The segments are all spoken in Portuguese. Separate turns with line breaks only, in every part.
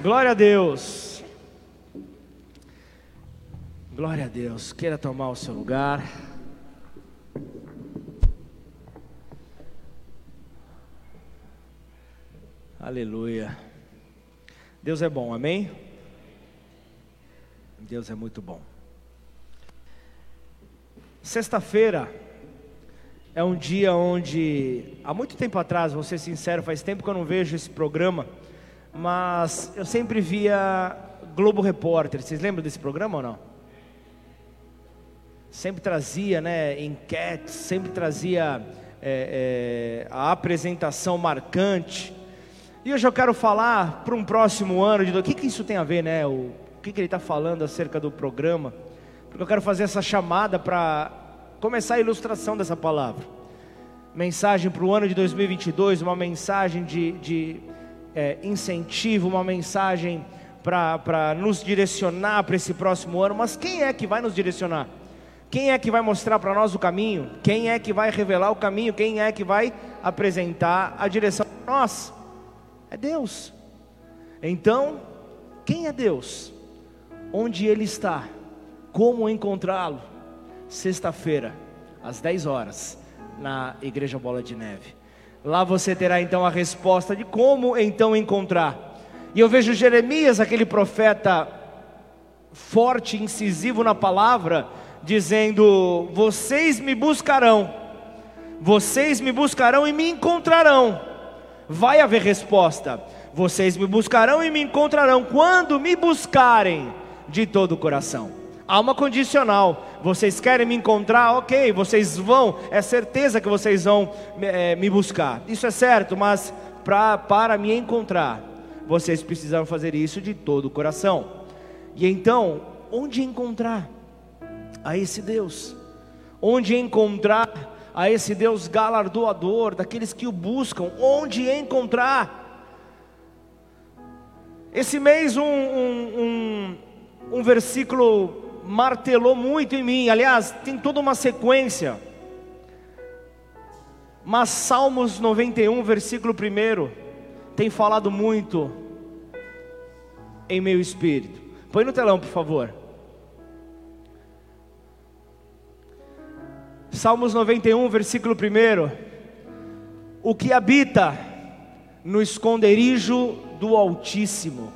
Glória a Deus. Glória a Deus. Queira tomar o seu lugar. Aleluia. Deus é bom, amém? Deus é muito bom. Sexta-feira é um dia onde, há muito tempo atrás, vou ser sincero, faz tempo que eu não vejo esse programa mas eu sempre via Globo Repórter. Vocês lembram desse programa ou não? Sempre trazia, né, enquetes, sempre trazia é, é, a apresentação marcante. E hoje eu quero falar para um próximo ano de o que, que isso tem a ver, né? O, o que, que ele está falando acerca do programa? Porque eu quero fazer essa chamada para começar a ilustração dessa palavra. Mensagem para o ano de 2022, uma mensagem de, de é, incentivo, uma mensagem para nos direcionar para esse próximo ano, mas quem é que vai nos direcionar? Quem é que vai mostrar para nós o caminho? Quem é que vai revelar o caminho? Quem é que vai apresentar a direção para nós? É Deus. Então, quem é Deus? Onde Ele está? Como encontrá-lo? Sexta-feira, às 10 horas, na Igreja Bola de Neve. Lá você terá então a resposta de como então encontrar. E eu vejo Jeremias, aquele profeta forte, incisivo na palavra, dizendo: Vocês me buscarão, vocês me buscarão e me encontrarão. Vai haver resposta. Vocês me buscarão e me encontrarão quando me buscarem de todo o coração. Há uma condicional. Vocês querem me encontrar? Ok, vocês vão. É certeza que vocês vão é, me buscar. Isso é certo, mas pra, para me encontrar, vocês precisam fazer isso de todo o coração. E então, onde encontrar a esse Deus? Onde encontrar a esse Deus galardoador, daqueles que o buscam? Onde encontrar? Esse mês, um, um, um, um versículo martelou muito em mim. Aliás, tem toda uma sequência. Mas Salmos 91, versículo 1, tem falado muito em meu espírito. Põe no telão, por favor. Salmos 91, versículo 1. O que habita no esconderijo do Altíssimo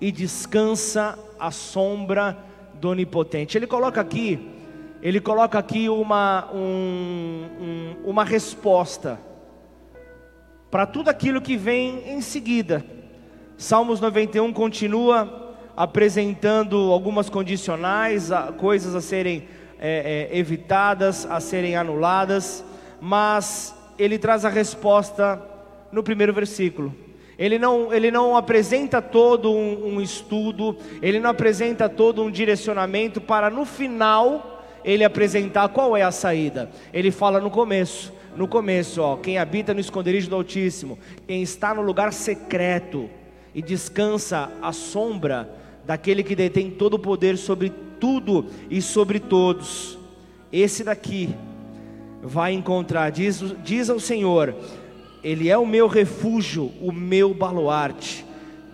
e descansa à sombra do Onipotente. Ele coloca aqui, ele coloca aqui uma, um, um, uma resposta para tudo aquilo que vem em seguida. Salmos 91 continua apresentando algumas condicionais, coisas a serem é, é, evitadas, a serem anuladas, mas ele traz a resposta no primeiro versículo ele não, ele não apresenta todo um, um estudo, ele não apresenta todo um direcionamento para no final ele apresentar qual é a saída. Ele fala no começo, no começo, ó, quem habita no esconderijo do Altíssimo, quem está no lugar secreto e descansa à sombra daquele que detém todo o poder sobre tudo e sobre todos. Esse daqui vai encontrar, diz, diz ao Senhor, ele é o meu refúgio, o meu baluarte,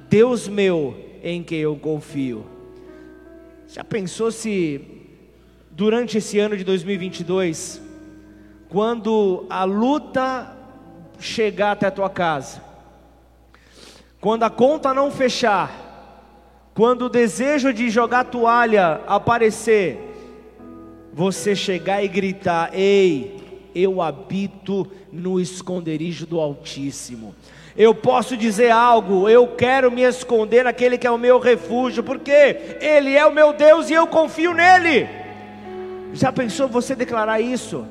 Deus meu em quem eu confio. Já pensou se durante esse ano de 2022, quando a luta chegar até a tua casa, quando a conta não fechar, quando o desejo de jogar toalha aparecer, você chegar e gritar: Ei, eu habito no esconderijo do Altíssimo. Eu posso dizer algo, eu quero me esconder naquele que é o meu refúgio, porque Ele é o meu Deus e eu confio nele. Já pensou você declarar isso?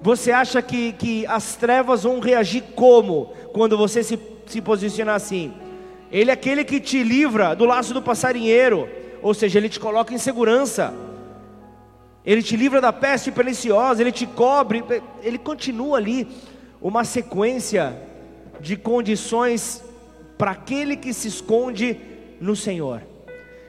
Você acha que, que as trevas vão reagir como quando você se, se posicionar assim? Ele é aquele que te livra do laço do passarinheiro, ou seja, ele te coloca em segurança. Ele te livra da peste perniciosa, ele te cobre, ele continua ali uma sequência de condições para aquele que se esconde no Senhor.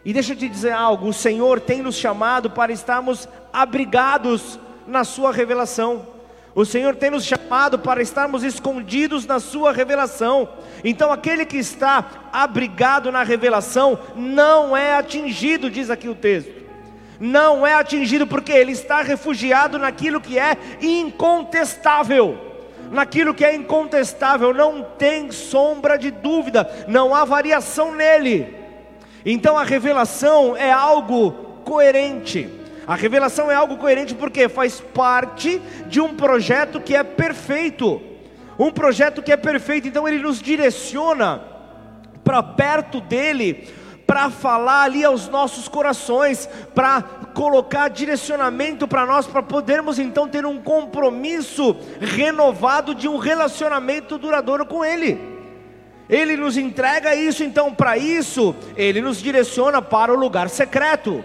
E deixa eu te dizer algo: o Senhor tem nos chamado para estarmos abrigados na Sua revelação. O Senhor tem nos chamado para estarmos escondidos na Sua revelação. Então, aquele que está abrigado na revelação não é atingido, diz aqui o texto. Não é atingido porque ele está refugiado naquilo que é incontestável. Naquilo que é incontestável, não tem sombra de dúvida, não há variação nele. Então a revelação é algo coerente. A revelação é algo coerente porque faz parte de um projeto que é perfeito. Um projeto que é perfeito, então ele nos direciona para perto dele, para falar ali aos nossos corações, para colocar direcionamento para nós, para podermos então ter um compromisso renovado de um relacionamento duradouro com Ele. Ele nos entrega isso, então, para isso, Ele nos direciona para o lugar secreto.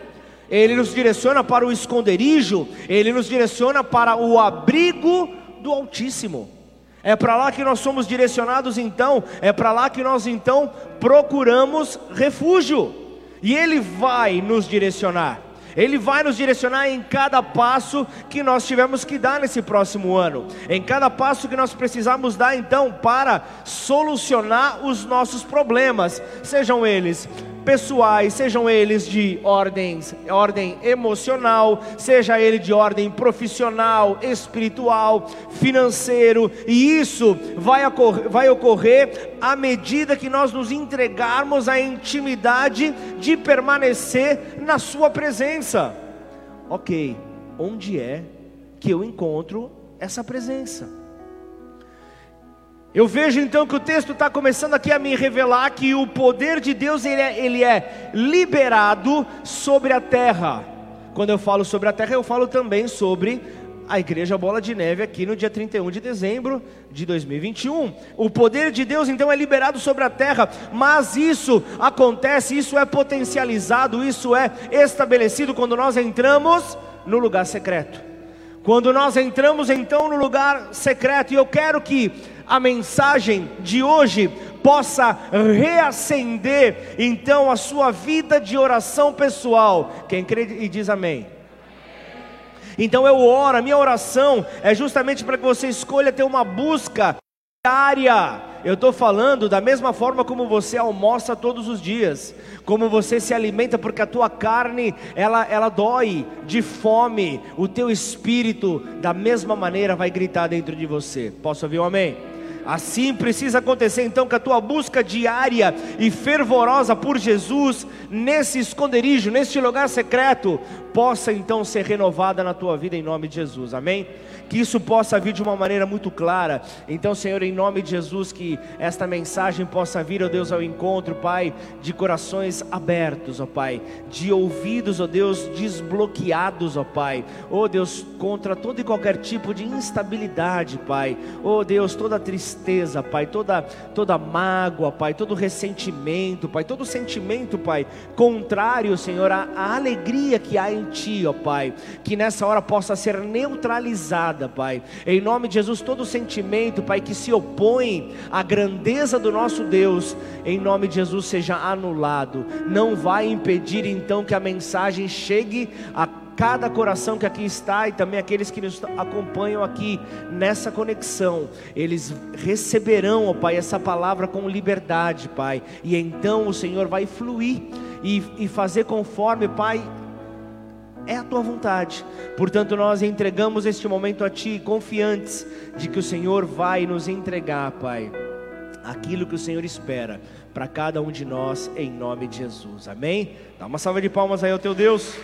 Ele nos direciona para o esconderijo, Ele nos direciona para o abrigo do Altíssimo. É para lá que nós somos direcionados então, é para lá que nós então procuramos refúgio. E Ele vai nos direcionar. Ele vai nos direcionar em cada passo que nós tivermos que dar nesse próximo ano, em cada passo que nós precisamos dar então para solucionar os nossos problemas, sejam eles pessoais, sejam eles de ordem, ordem emocional, seja ele de ordem profissional, espiritual, financeiro, e isso vai ocorrer, vai ocorrer à medida que nós nos entregarmos à intimidade de permanecer na Sua presença. Ok, onde é que eu encontro essa presença? Eu vejo então que o texto está começando aqui a me revelar que o poder de Deus ele é, ele é liberado sobre a terra. Quando eu falo sobre a terra, eu falo também sobre a igreja Bola de Neve aqui no dia 31 de dezembro de 2021. O poder de Deus então é liberado sobre a terra, mas isso acontece, isso é potencializado, isso é estabelecido quando nós entramos no lugar secreto. Quando nós entramos então no lugar secreto, e eu quero que a mensagem de hoje possa reacender então a sua vida de oração pessoal. Quem crê e diz amém. Então eu oro, a minha oração é justamente para que você escolha ter uma busca diária. Eu estou falando da mesma forma como você almoça todos os dias, como você se alimenta, porque a tua carne ela, ela dói de fome, o teu espírito da mesma maneira vai gritar dentro de você. Posso ouvir um amém? Assim precisa acontecer então que a tua busca diária e fervorosa por Jesus, nesse esconderijo, neste lugar secreto, possa então ser renovada na tua vida em nome de Jesus, amém? Que isso possa vir de uma maneira muito clara. Então, Senhor, em nome de Jesus, que esta mensagem possa vir, ó Deus, ao encontro, Pai, de corações abertos, ó Pai, de ouvidos, ó Deus, desbloqueados, ó Pai, ó Deus, contra todo e qualquer tipo de instabilidade, Pai, ó Deus, toda tristeza, Pai, toda, toda mágoa, Pai, todo ressentimento, Pai, todo sentimento, Pai, contrário, Senhor, à alegria que há em Ti, ó Pai, que nessa hora possa ser neutralizado Pai. Em nome de Jesus, todo sentimento, Pai, que se opõe à grandeza do nosso Deus, em nome de Jesus, seja anulado. Não vai impedir então que a mensagem chegue a cada coração que aqui está e também aqueles que nos acompanham aqui nessa conexão, eles receberão, ó Pai, essa palavra com liberdade, Pai, e então o Senhor vai fluir e, e fazer conforme, Pai, é a tua vontade. Portanto, nós entregamos este momento a ti, confiantes de que o Senhor vai nos entregar, Pai, aquilo que o Senhor espera para cada um de nós, em nome de Jesus. Amém? Dá uma salva de palmas aí ao teu Deus.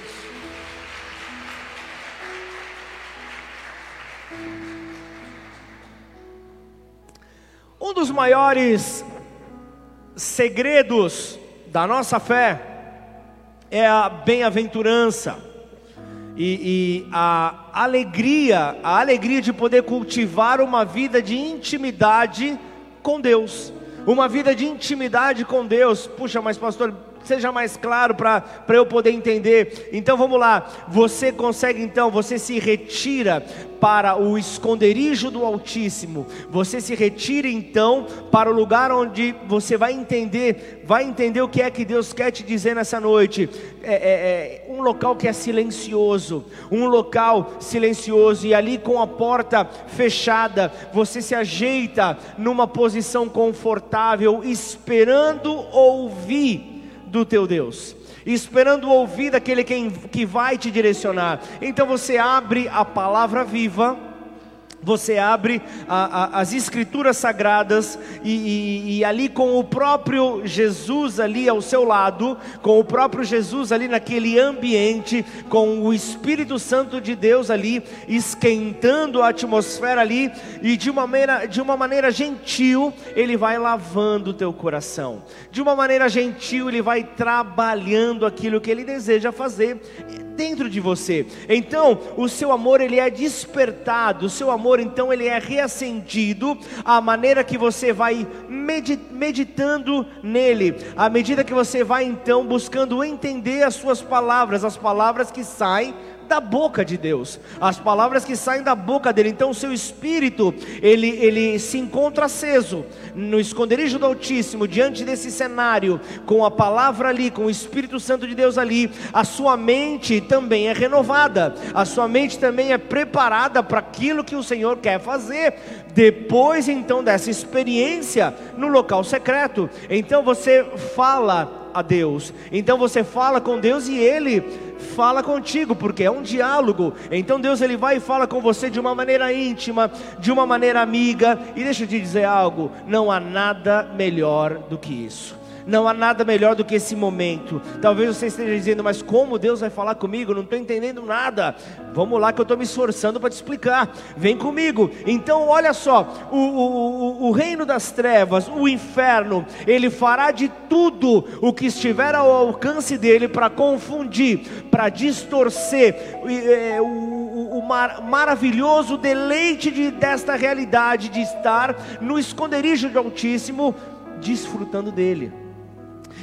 Um dos maiores segredos da nossa fé é a bem-aventurança e, e, a alegria, a alegria de poder cultivar uma vida de intimidade com Deus, uma vida de intimidade com Deus. Puxa, mas pastor, seja mais claro para eu poder entender. Então vamos lá. Você consegue então, você se retira para o esconderijo do Altíssimo. Você se retira então para o lugar onde você vai entender, vai entender o que é que Deus quer te dizer nessa noite. É, é, é um local que é silencioso, um local silencioso e ali com a porta fechada, você se ajeita numa posição confortável, esperando ouvir do teu Deus esperando ouvir daquele quem, que vai te direcionar. Então você abre a palavra viva você abre a, a, as escrituras sagradas e, e, e, ali com o próprio Jesus ali ao seu lado, com o próprio Jesus ali naquele ambiente, com o Espírito Santo de Deus ali esquentando a atmosfera ali e de uma maneira, de uma maneira gentil ele vai lavando o teu coração. De uma maneira gentil ele vai trabalhando aquilo que ele deseja fazer dentro de você. Então, o seu amor ele é despertado, o seu amor então ele é reacendido à maneira que você vai meditando nele, à medida que você vai então buscando entender as suas palavras, as palavras que saem da boca de Deus, as palavras que saem da boca dele. Então o seu espírito, ele, ele se encontra aceso no esconderijo do Altíssimo, diante desse cenário, com a palavra ali, com o Espírito Santo de Deus ali, a sua mente também é renovada, a sua mente também é preparada para aquilo que o Senhor quer fazer. Depois então dessa experiência no local secreto, então você fala a Deus. Então você fala com Deus e ele fala contigo, porque é um diálogo. Então Deus ele vai e fala com você de uma maneira íntima, de uma maneira amiga. E deixa eu te dizer algo: não há nada melhor do que isso. Não há nada melhor do que esse momento. Talvez você esteja dizendo, mas como Deus vai falar comigo? Não estou entendendo nada. Vamos lá que eu estou me esforçando para te explicar. Vem comigo. Então, olha só: o, o, o, reino das trevas, o inferno, ele fará de tudo o que estiver ao alcance dele para confundir, para distorcer é, o, o mar, maravilhoso deleite de, desta realidade de estar no esconderijo do Altíssimo, desfrutando dele.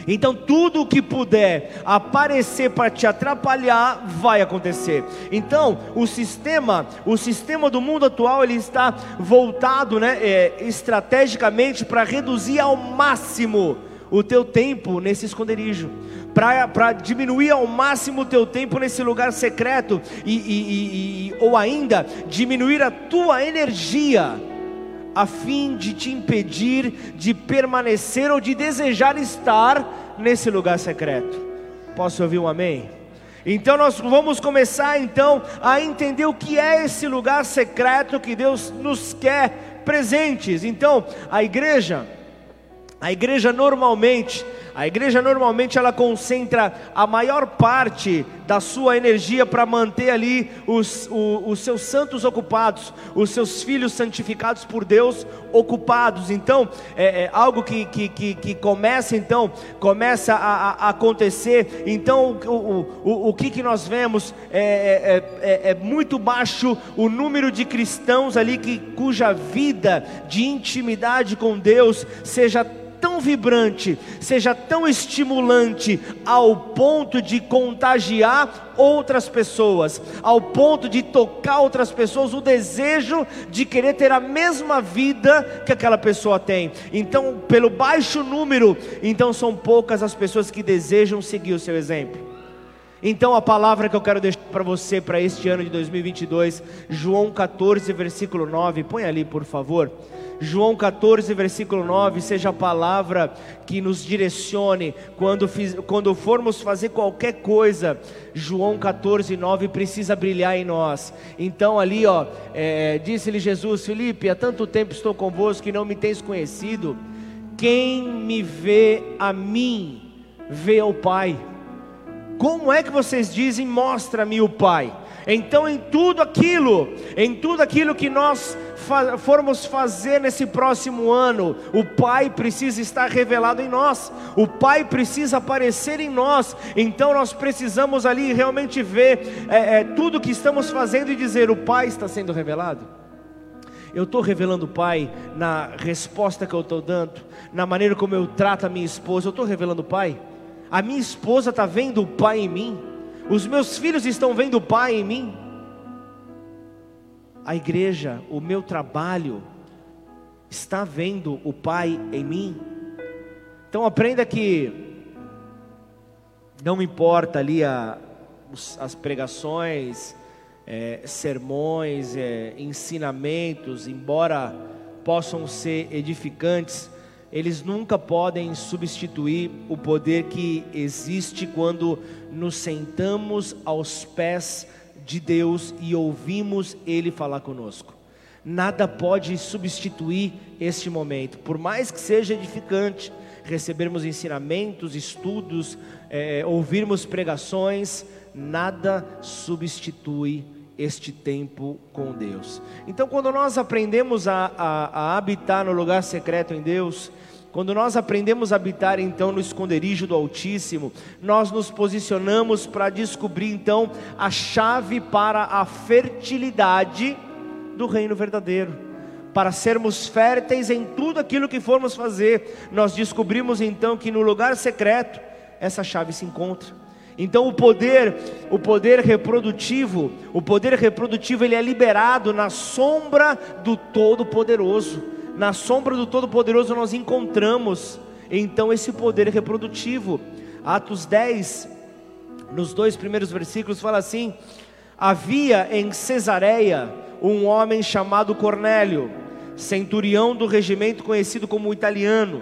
Então tudo o que puder aparecer para te atrapalhar vai acontecer. Então o sistema, o sistema do mundo atual ele está voltado, né, é, estrategicamente para reduzir ao máximo o teu tempo nesse esconderijo, para diminuir ao máximo o teu tempo nesse lugar secreto e, e, e, ou ainda diminuir a tua energia a fim de te impedir de permanecer ou de desejar estar nesse lugar secreto. Posso ouvir um amém? Então nós vamos começar então a entender o que é esse lugar secreto que Deus nos quer presentes. Então, a igreja, a igreja normalmente a igreja normalmente ela concentra a maior parte da sua energia para manter ali os, os, os, seus santos ocupados, os seus filhos santificados por Deus ocupados. Então, é, é algo que, que, que, que, começa então, começa a, a acontecer. Então, o, o, o, o que, que nós vemos é, é, é, é muito baixo o número de cristãos ali que, cuja vida de intimidade com Deus seja tão vibrante, seja tão estimulante, ao ponto de contagiar outras pessoas, ao ponto de tocar outras pessoas, o desejo de querer ter a mesma vida que aquela pessoa tem. Então, pelo baixo número, então são poucas as pessoas que desejam seguir o seu exemplo. Então a palavra que eu quero deixar para você para este ano de 2022, João 14, versículo 9, põe ali por favor. João 14, versículo 9, seja a palavra que nos direcione quando, fiz, quando formos fazer qualquer coisa. João 14, 9 precisa brilhar em nós. Então, ali, ó, é, disse-lhe Jesus: Felipe, há tanto tempo estou convosco que não me tens conhecido. Quem me vê a mim, vê ao Pai. Como é que vocês dizem, mostra-me o Pai? Então, em tudo aquilo, em tudo aquilo que nós fa formos fazer nesse próximo ano, o Pai precisa estar revelado em nós, o Pai precisa aparecer em nós. Então, nós precisamos ali realmente ver é, é, tudo que estamos fazendo e dizer: o Pai está sendo revelado. Eu estou revelando o Pai na resposta que eu estou dando, na maneira como eu trato a minha esposa. Eu estou revelando o Pai. A minha esposa está vendo o Pai em mim. Os meus filhos estão vendo o Pai em mim. A igreja, o meu trabalho, está vendo o Pai em mim. Então aprenda que não importa ali a, as pregações, é, sermões, é, ensinamentos, embora possam ser edificantes, eles nunca podem substituir o poder que existe quando nos sentamos aos pés de Deus e ouvimos Ele falar conosco. Nada pode substituir este momento, por mais que seja edificante, recebermos ensinamentos, estudos, é, ouvirmos pregações, nada substitui este tempo com Deus. Então, quando nós aprendemos a, a, a habitar no lugar secreto em Deus, quando nós aprendemos a habitar então no esconderijo do Altíssimo, nós nos posicionamos para descobrir então a chave para a fertilidade do reino verdadeiro. Para sermos férteis em tudo aquilo que formos fazer, nós descobrimos então que no lugar secreto essa chave se encontra. Então o poder, o poder reprodutivo, o poder reprodutivo ele é liberado na sombra do Todo-Poderoso. Na sombra do Todo-Poderoso nós encontramos então esse poder reprodutivo. Atos 10, nos dois primeiros versículos fala assim: Havia em Cesareia um homem chamado Cornélio, centurião do regimento conhecido como italiano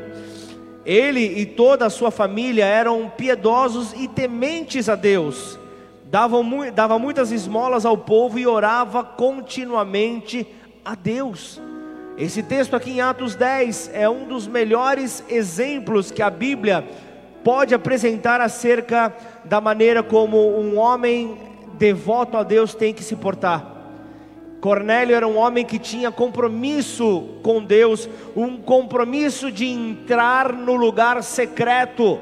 ele e toda a sua família eram piedosos e tementes a Deus, davam, dava muitas esmolas ao povo e orava continuamente a Deus. Esse texto aqui em Atos 10 é um dos melhores exemplos que a Bíblia pode apresentar acerca da maneira como um homem devoto a Deus tem que se portar. Cornélio era um homem que tinha compromisso com Deus, um compromisso de entrar no lugar secreto,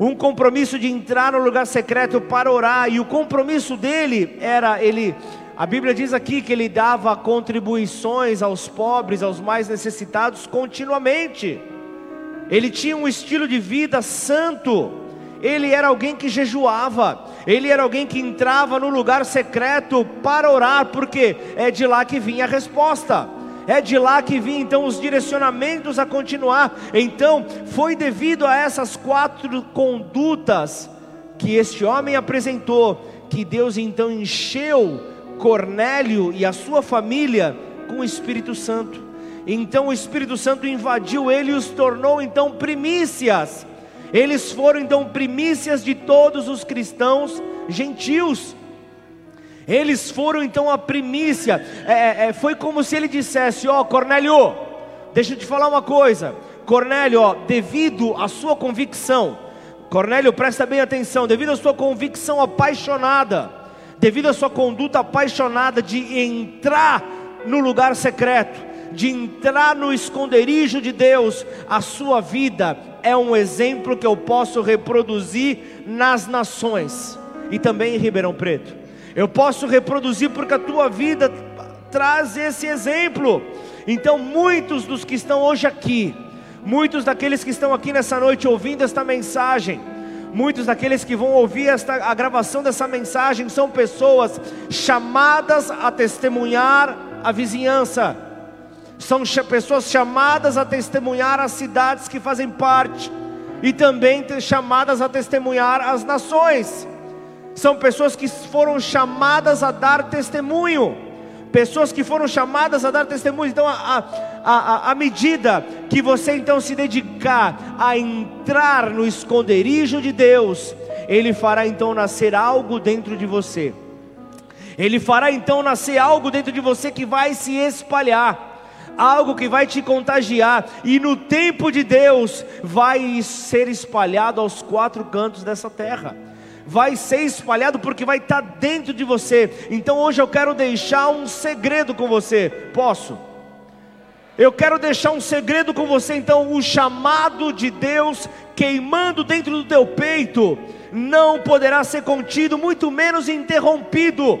um compromisso de entrar no lugar secreto para orar, e o compromisso dele era ele. A Bíblia diz aqui que ele dava contribuições aos pobres, aos mais necessitados continuamente. Ele tinha um estilo de vida santo. Ele era alguém que jejuava ele era alguém que entrava no lugar secreto para orar, porque é de lá que vinha a resposta. É de lá que vinha então os direcionamentos a continuar. Então, foi devido a essas quatro condutas que este homem apresentou que Deus então encheu Cornélio e a sua família com o Espírito Santo. Então o Espírito Santo invadiu ele e os tornou então primícias eles foram então primícias de todos os cristãos gentios. Eles foram então a primícia. É, é, é foi como se ele dissesse: Ó, oh, Cornélio, deixa eu te falar uma coisa. Cornélio, ó, devido à sua convicção, Cornélio, presta bem atenção, devido à sua convicção apaixonada, devido à sua conduta apaixonada de entrar no lugar secreto, de entrar no esconderijo de Deus, a sua vida é um exemplo que eu posso reproduzir nas nações e também em Ribeirão Preto. Eu posso reproduzir porque a tua vida traz esse exemplo. Então, muitos dos que estão hoje aqui, muitos daqueles que estão aqui nessa noite ouvindo esta mensagem, muitos daqueles que vão ouvir esta, a gravação dessa mensagem são pessoas chamadas a testemunhar a vizinhança são pessoas chamadas a testemunhar as cidades que fazem parte, e também chamadas a testemunhar as nações. São pessoas que foram chamadas a dar testemunho, pessoas que foram chamadas a dar testemunho. Então, à medida que você então se dedicar a entrar no esconderijo de Deus, Ele fará então nascer algo dentro de você. Ele fará então nascer algo dentro de você que vai se espalhar algo que vai te contagiar, e no tempo de Deus vai ser espalhado aos quatro cantos dessa terra. Vai ser espalhado porque vai estar dentro de você. Então hoje eu quero deixar um segredo com você. Posso? Eu quero deixar um segredo com você. Então, o chamado de Deus queimando dentro do teu peito não poderá ser contido, muito menos interrompido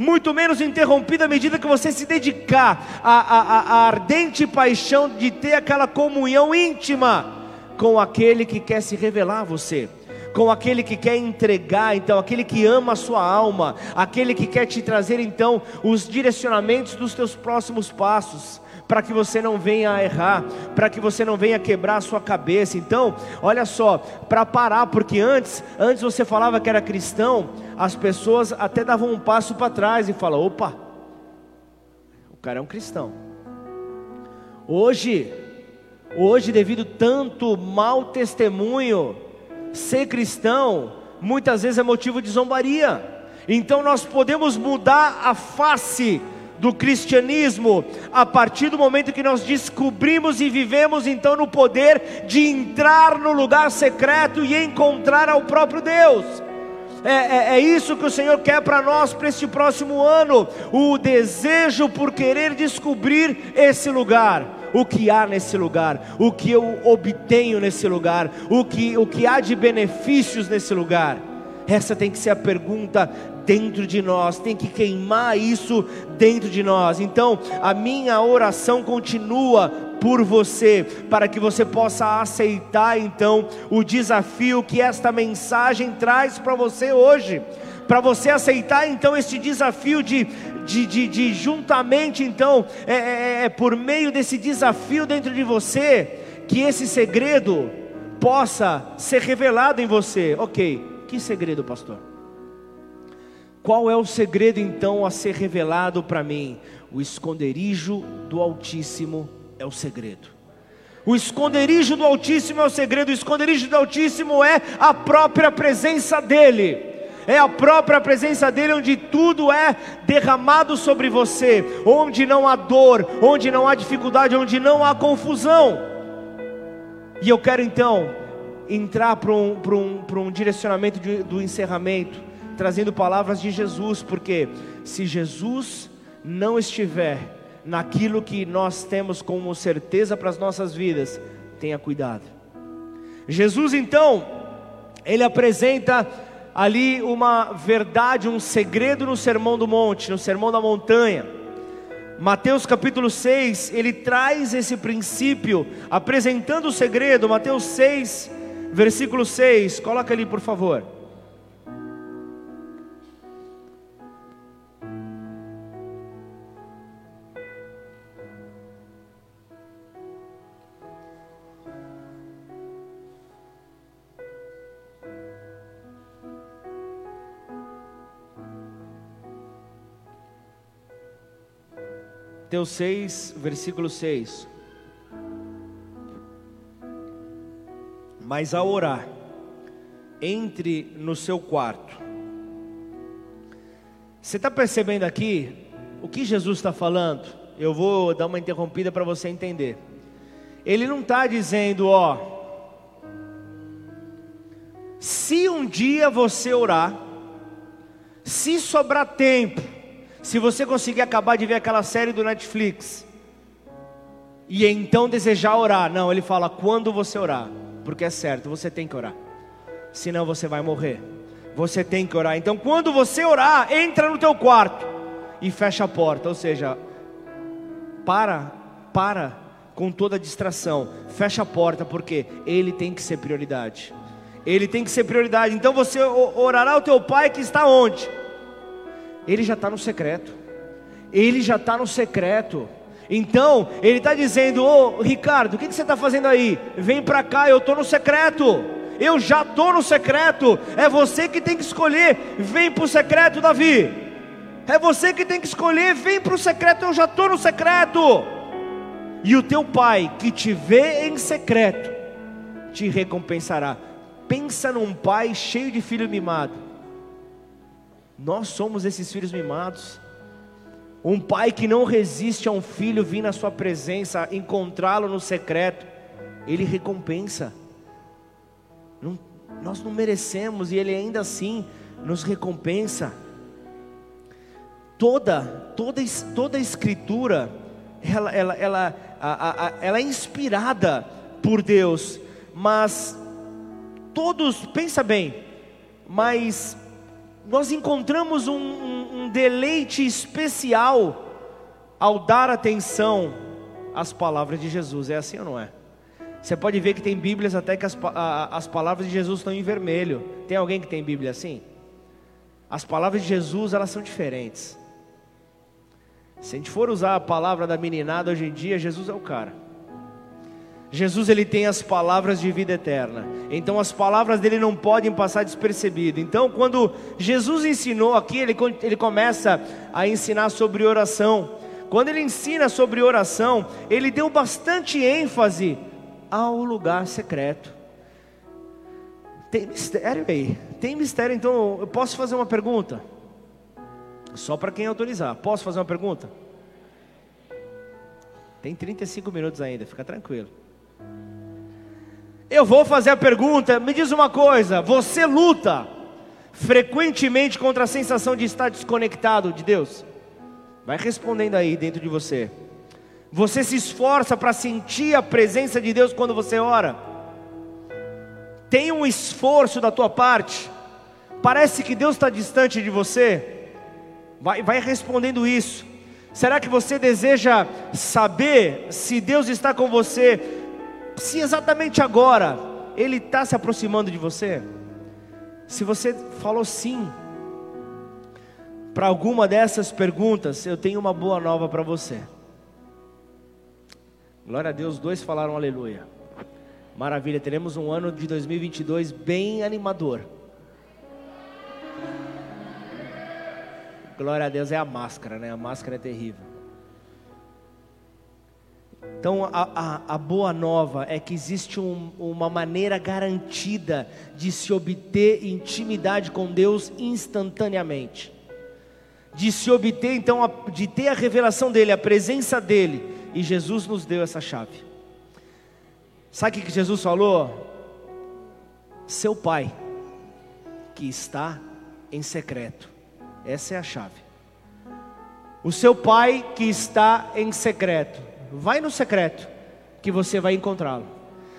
muito menos interrompida à medida que você se dedicar à, à, à ardente paixão de ter aquela comunhão íntima com aquele que quer se revelar a você com aquele que quer entregar, então, aquele que ama a sua alma, aquele que quer te trazer, então, os direcionamentos dos teus próximos passos para que você não venha a errar, para que você não venha quebrar a sua cabeça. Então, olha só, para parar, porque antes, antes você falava que era cristão, as pessoas até davam um passo para trás e falavam: opa, o cara é um cristão. Hoje, hoje, devido tanto mau testemunho, ser cristão muitas vezes é motivo de zombaria. Então nós podemos mudar a face do cristianismo a partir do momento que nós descobrimos e vivemos então no poder de entrar no lugar secreto e encontrar ao próprio Deus. É, é, é, isso que o Senhor quer para nós para este próximo ano: o desejo por querer descobrir esse lugar o que há nesse lugar, o que eu obtenho nesse lugar, o que, o que há de benefícios nesse lugar. Essa tem que ser a pergunta dentro de nós, tem que queimar isso dentro de nós. Então, a minha oração continua por você, para que você possa aceitar então o desafio que esta mensagem traz para você hoje. Para você aceitar então este desafio de de, de, de juntamente, então, é, é, é, é por meio desse desafio dentro de você, que esse segredo possa ser revelado em você. Ok, que segredo, pastor? Qual é o segredo então a ser revelado para mim? O esconderijo do Altíssimo é o segredo. O esconderijo do Altíssimo é o segredo, o esconderijo do Altíssimo é a própria presença dEle é a própria presença dEle, onde tudo é derramado sobre você, onde não há dor, onde não há dificuldade, onde não há confusão. E eu quero então entrar para um, um, um direcionamento de, do encerramento, trazendo palavras de Jesus, porque se Jesus não estiver naquilo que nós temos como certeza para as nossas vidas, tenha cuidado. Jesus então, ele apresenta ali uma verdade, um segredo no Sermão do Monte, no Sermão da Montanha. Mateus capítulo 6, ele traz esse princípio, apresentando o segredo, Mateus 6, versículo 6, coloca ali por favor. Mateus 6, versículo 6. Mas ao orar, entre no seu quarto. Você está percebendo aqui o que Jesus está falando? Eu vou dar uma interrompida para você entender. Ele não está dizendo, ó, se um dia você orar, se sobrar tempo, se você conseguir acabar de ver aquela série do Netflix e então desejar orar, não, ele fala quando você orar, porque é certo, você tem que orar. Senão você vai morrer. Você tem que orar. Então quando você orar, entra no teu quarto e fecha a porta, ou seja, para, para com toda distração. Fecha a porta porque ele tem que ser prioridade. Ele tem que ser prioridade. Então você orará ao teu pai que está onde? Ele já está no secreto. Ele já está no secreto. Então, ele está dizendo: Ô Ricardo, o que, que você está fazendo aí? Vem para cá, eu estou no secreto. Eu já estou no secreto. É você que tem que escolher. Vem para o secreto, Davi. É você que tem que escolher. Vem para o secreto, eu já estou no secreto. E o teu pai que te vê em secreto te recompensará. Pensa num pai cheio de filho mimado nós somos esses filhos mimados. Um pai que não resiste a um filho vir na sua presença, encontrá-lo no secreto, ele recompensa. Não, nós não merecemos e ele ainda assim nos recompensa. Toda, toda, toda a escritura, ela, ela, ela, a, a, ela é inspirada por Deus, mas todos, pensa bem, mas nós encontramos um, um, um deleite especial ao dar atenção às palavras de Jesus. É assim ou não é? Você pode ver que tem Bíblias até que as, as palavras de Jesus estão em vermelho. Tem alguém que tem Bíblia assim? As palavras de Jesus, elas são diferentes. Se a gente for usar a palavra da meninada hoje em dia, Jesus é o cara. Jesus ele tem as palavras de vida eterna. Então as palavras dele não podem passar despercebido. Então quando Jesus ensinou aqui, ele, ele começa a ensinar sobre oração. Quando ele ensina sobre oração, ele deu bastante ênfase ao lugar secreto. Tem mistério aí. Tem mistério, então eu posso fazer uma pergunta? Só para quem autorizar. Posso fazer uma pergunta? Tem 35 minutos ainda, fica tranquilo. Eu vou fazer a pergunta, me diz uma coisa: você luta frequentemente contra a sensação de estar desconectado de Deus? Vai respondendo aí dentro de você. Você se esforça para sentir a presença de Deus quando você ora? Tem um esforço da tua parte? Parece que Deus está distante de você? Vai, vai respondendo isso. Será que você deseja saber se Deus está com você se exatamente agora Ele está se aproximando de você, se você falou sim para alguma dessas perguntas, eu tenho uma boa nova para você. Glória a Deus, dois falaram aleluia. Maravilha, teremos um ano de 2022 bem animador. Glória a Deus, é a máscara, né? A máscara é terrível. Então, a, a, a, boa nova é que existe um, uma maneira garantida de se obter intimidade com Deus instantaneamente, de se obter, então, a, de ter a revelação dEle, a presença dEle, e Jesus nos deu essa chave. Sabe o que Jesus falou? Seu Pai, que está em secreto, essa é a chave. O seu Pai que está em secreto Vai no secreto, que você vai encontrá-lo.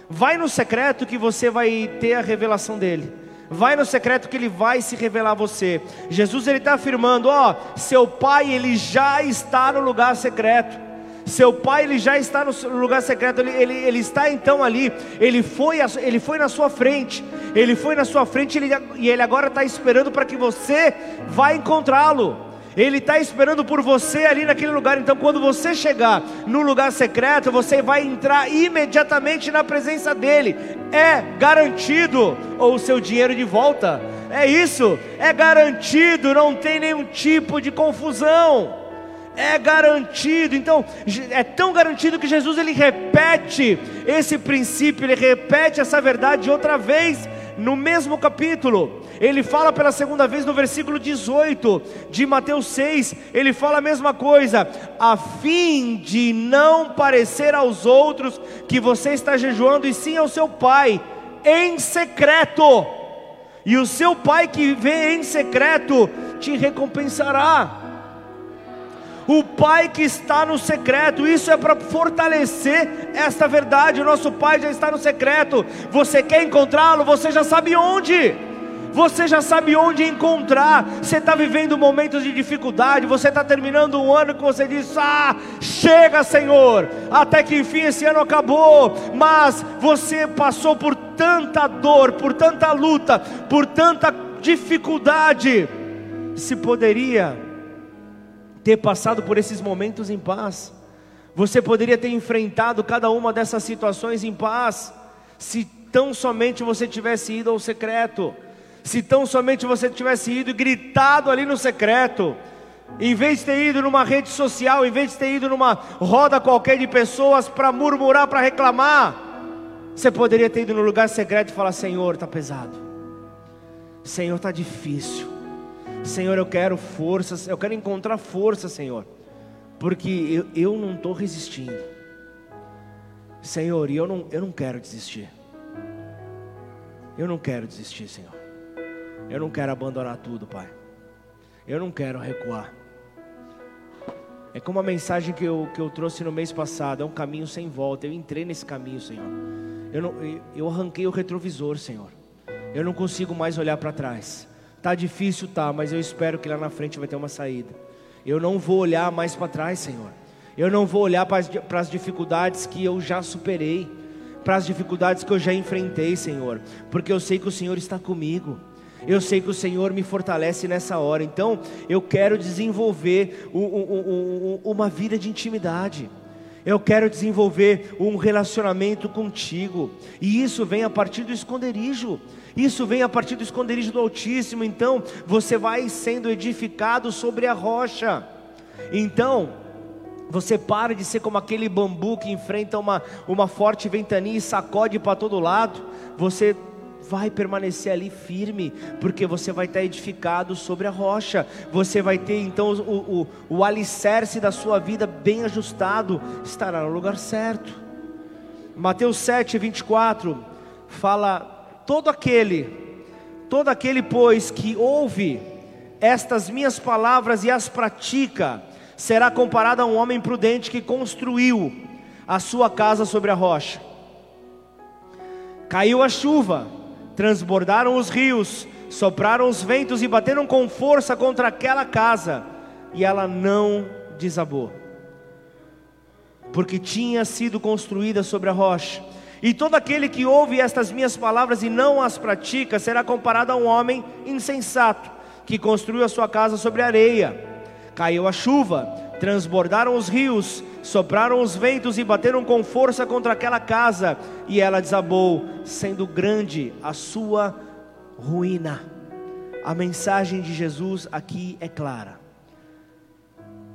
Vai no secreto que você vai ter a revelação dele. Vai no secreto que ele vai se revelar a você. Jesus ele está afirmando, ó, seu pai ele já está no lugar secreto. Seu pai ele já está no lugar secreto. Ele, ele, ele está então ali. Ele foi, ele foi na sua frente. Ele foi na sua frente ele, e ele agora está esperando para que você vá encontrá-lo. Ele está esperando por você ali naquele lugar. Então, quando você chegar no lugar secreto, você vai entrar imediatamente na presença dele. É garantido ou o seu dinheiro de volta. É isso, é garantido, não tem nenhum tipo de confusão. É garantido. Então, é tão garantido que Jesus ele repete esse princípio, ele repete essa verdade outra vez no mesmo capítulo. Ele fala pela segunda vez no versículo 18 de Mateus 6, ele fala a mesma coisa, a fim de não parecer aos outros que você está jejuando, e sim ao seu pai, em secreto. E o seu pai que vê em secreto te recompensará. O Pai que está no secreto, isso é para fortalecer esta verdade. O nosso Pai já está no secreto. Você quer encontrá-lo? Você já sabe onde. Você já sabe onde encontrar. Você está vivendo momentos de dificuldade. Você está terminando um ano que você diz: Ah, chega, Senhor. Até que enfim esse ano acabou. Mas você passou por tanta dor, por tanta luta, por tanta dificuldade. Se poderia ter passado por esses momentos em paz. Você poderia ter enfrentado cada uma dessas situações em paz, se tão somente você tivesse ido ao secreto, se tão somente você tivesse ido e gritado ali no secreto, em vez de ter ido numa rede social, em vez de ter ido numa roda qualquer de pessoas para murmurar, para reclamar, você poderia ter ido no lugar secreto e falar: Senhor, está pesado, Senhor, está difícil. Senhor, eu quero forças, eu quero encontrar força, Senhor, porque eu, eu não estou resistindo. Senhor, e eu não, eu não quero desistir. Eu não quero desistir, Senhor. Eu não quero abandonar tudo, Pai. Eu não quero recuar. É como a mensagem que eu, que eu trouxe no mês passado: é um caminho sem volta. Eu entrei nesse caminho, Senhor. Eu, não, eu, arranquei o retrovisor, Senhor. Eu não consigo mais olhar para trás. Tá difícil, tá, mas eu espero que lá na frente vai ter uma saída. Eu não vou olhar mais para trás, Senhor. Eu não vou olhar para as dificuldades que eu já superei, para as dificuldades que eu já enfrentei, Senhor, porque eu sei que o Senhor está comigo. Eu sei que o Senhor me fortalece nessa hora, então eu quero desenvolver um, um, um, uma vida de intimidade. Eu quero desenvolver um relacionamento contigo, e isso vem a partir do esconderijo. Isso vem a partir do esconderijo do Altíssimo. Então, você vai sendo edificado sobre a rocha. Então, você para de ser como aquele bambu que enfrenta uma, uma forte ventania e sacode para todo lado. Você vai permanecer ali firme, porque você vai estar edificado sobre a rocha. Você vai ter então o, o, o alicerce da sua vida bem ajustado, estará no lugar certo. Mateus 7, 24 fala: todo aquele, todo aquele, pois, que ouve estas minhas palavras e as pratica, será comparado a um homem prudente que construiu a sua casa sobre a rocha. Caiu a chuva, transbordaram os rios, sopraram os ventos e bateram com força contra aquela casa, e ela não desabou, porque tinha sido construída sobre a rocha. E todo aquele que ouve estas minhas palavras e não as pratica será comparado a um homem insensato que construiu a sua casa sobre areia. Caiu a chuva, transbordaram os rios, sopraram os ventos e bateram com força contra aquela casa, e ela desabou, sendo grande a sua ruína. A mensagem de Jesus aqui é clara.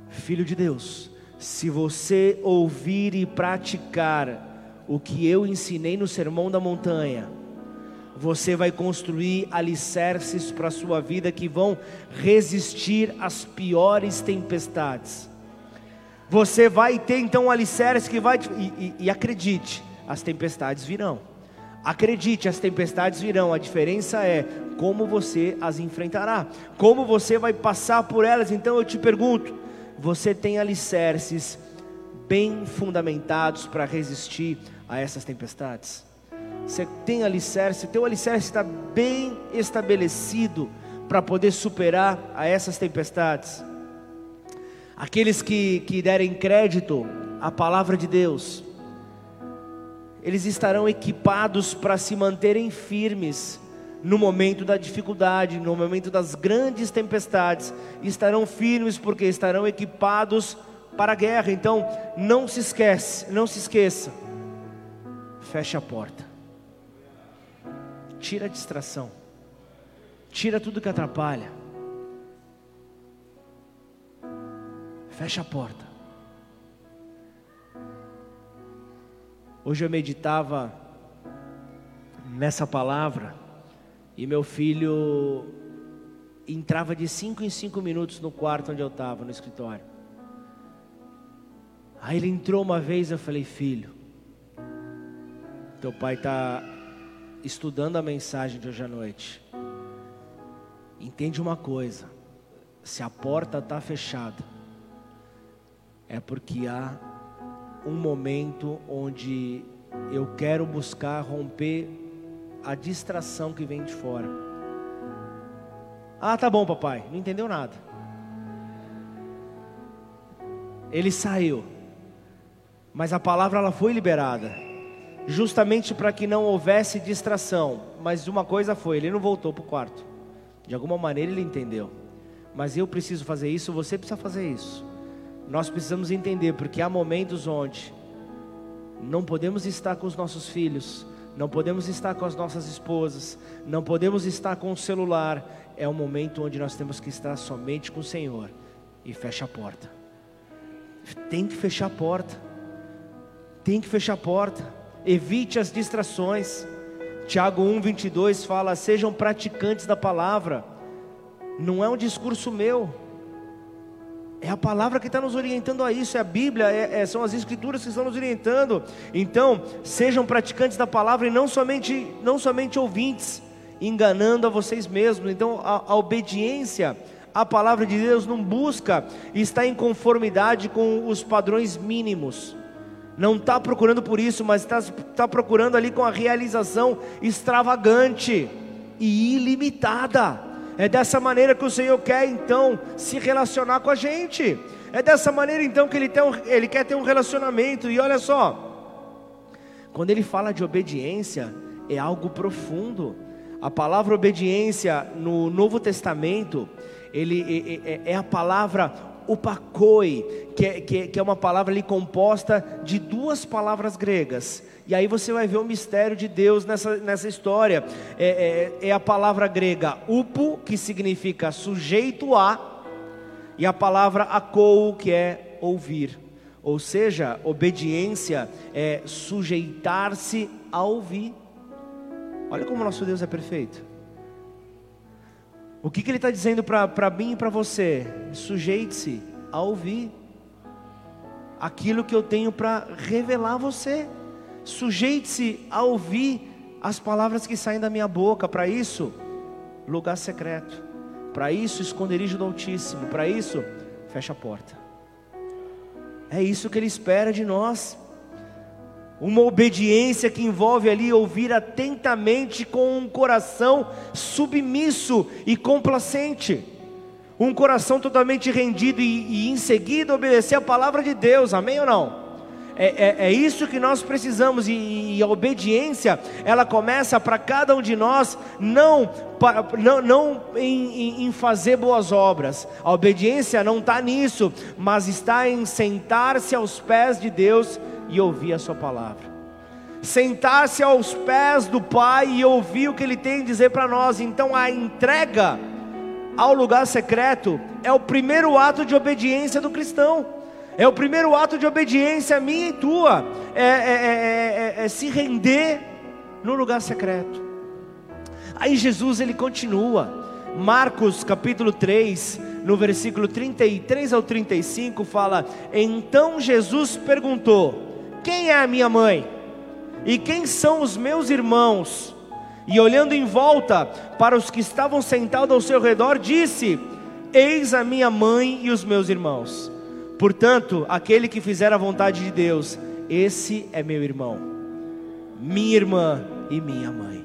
Filho de Deus, se você ouvir e praticar o que eu ensinei no Sermão da Montanha, você vai construir alicerces para a sua vida que vão resistir às piores tempestades. Você vai ter então um alicerce que vai. E, e, e acredite, as tempestades virão. Acredite, as tempestades virão. A diferença é como você as enfrentará, como você vai passar por elas. Então eu te pergunto: você tem alicerces bem fundamentados para resistir a essas tempestades? Você tem alicerce, teu alicerce está bem estabelecido para poder superar a essas tempestades. Aqueles que, que derem crédito à palavra de Deus, eles estarão equipados para se manterem firmes no momento da dificuldade, no momento das grandes tempestades, estarão firmes porque estarão equipados para a guerra. Então, não se esquece, não se esqueça. Feche a porta. Tira a distração. Tira tudo que atrapalha. Fecha a porta. Hoje eu meditava nessa palavra e meu filho entrava de cinco em cinco minutos no quarto onde eu estava, no escritório. Aí ele entrou uma vez, eu falei, filho, teu pai está estudando a mensagem de hoje à noite, entende uma coisa: se a porta está fechada, é porque há um momento onde eu quero buscar romper a distração que vem de fora. Ah, tá bom, papai, não entendeu nada. Ele saiu, mas a palavra ela foi liberada justamente para que não houvesse distração. Mas uma coisa foi, ele não voltou para o quarto. De alguma maneira ele entendeu. Mas eu preciso fazer isso, você precisa fazer isso. Nós precisamos entender, porque há momentos onde não podemos estar com os nossos filhos, não podemos estar com as nossas esposas, não podemos estar com o celular. É um momento onde nós temos que estar somente com o Senhor. E fecha a porta. Tem que fechar a porta. Tem que fechar a porta evite as distrações. Tiago 1:22 fala: "Sejam praticantes da palavra". Não é um discurso meu. É a palavra que está nos orientando a isso, é a Bíblia, é, é, são as Escrituras que estão nos orientando. Então, sejam praticantes da palavra e não somente, não somente ouvintes, enganando a vocês mesmos. Então, a, a obediência à palavra de Deus não busca estar em conformidade com os padrões mínimos não está procurando por isso, mas está tá procurando ali com a realização extravagante e ilimitada. É dessa maneira que o Senhor quer então se relacionar com a gente. É dessa maneira então que Ele, tem um, ele quer ter um relacionamento. E olha só, quando ele fala de obediência, é algo profundo. A palavra obediência no Novo Testamento, ele é, é, é a palavra upakoi, que é, que, que é uma palavra ali composta de duas palavras gregas. E aí você vai ver o mistério de Deus nessa, nessa história. É, é, é a palavra grega upo, que significa sujeito a, e a palavra akou, que é ouvir. Ou seja, obediência é sujeitar-se a ouvir. Olha como nosso Deus é perfeito. O que, que Ele está dizendo para mim e para você? Sujeite-se a ouvir aquilo que eu tenho para revelar a você. Sujeite-se a ouvir as palavras que saem da minha boca. Para isso, lugar secreto. Para isso, esconderijo do Altíssimo. Para isso, fecha a porta. É isso que Ele espera de nós. Uma obediência que envolve ali ouvir atentamente com um coração submisso e complacente. Um coração totalmente rendido e, e em seguida obedecer a palavra de Deus, amém ou não? É, é, é, isso que nós precisamos, e, e a obediência, ela começa para cada um de nós, não, não, não em, em fazer boas obras, a obediência não está nisso, mas está em sentar-se aos pés de Deus e ouvir a Sua palavra. Sentar-se aos pés do Pai e ouvir o que Ele tem a dizer para nós. Então, a entrega ao lugar secreto é o primeiro ato de obediência do cristão. É o primeiro ato de obediência minha e tua. É, é, é, é se render no lugar secreto. Aí Jesus ele continua. Marcos capítulo 3, no versículo 33 ao 35, fala: Então Jesus perguntou: quem é a minha mãe? E quem são os meus irmãos? E olhando em volta para os que estavam sentados ao seu redor, disse: Eis a minha mãe e os meus irmãos. Portanto, aquele que fizer a vontade de Deus, esse é meu irmão, minha irmã e minha mãe.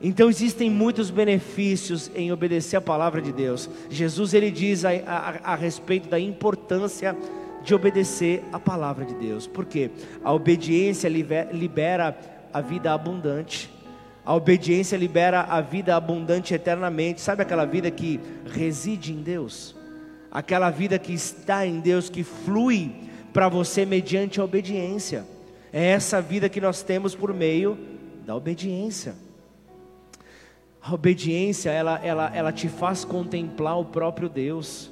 Então existem muitos benefícios em obedecer a palavra de Deus. Jesus ele diz a, a, a respeito da importância de obedecer a palavra de Deus. Porque a obediência libera a vida abundante. A obediência libera a vida abundante eternamente. Sabe aquela vida que reside em Deus? Aquela vida que está em Deus, que flui para você mediante a obediência. É essa vida que nós temos por meio da obediência. A obediência, ela, ela, ela te faz contemplar o próprio Deus.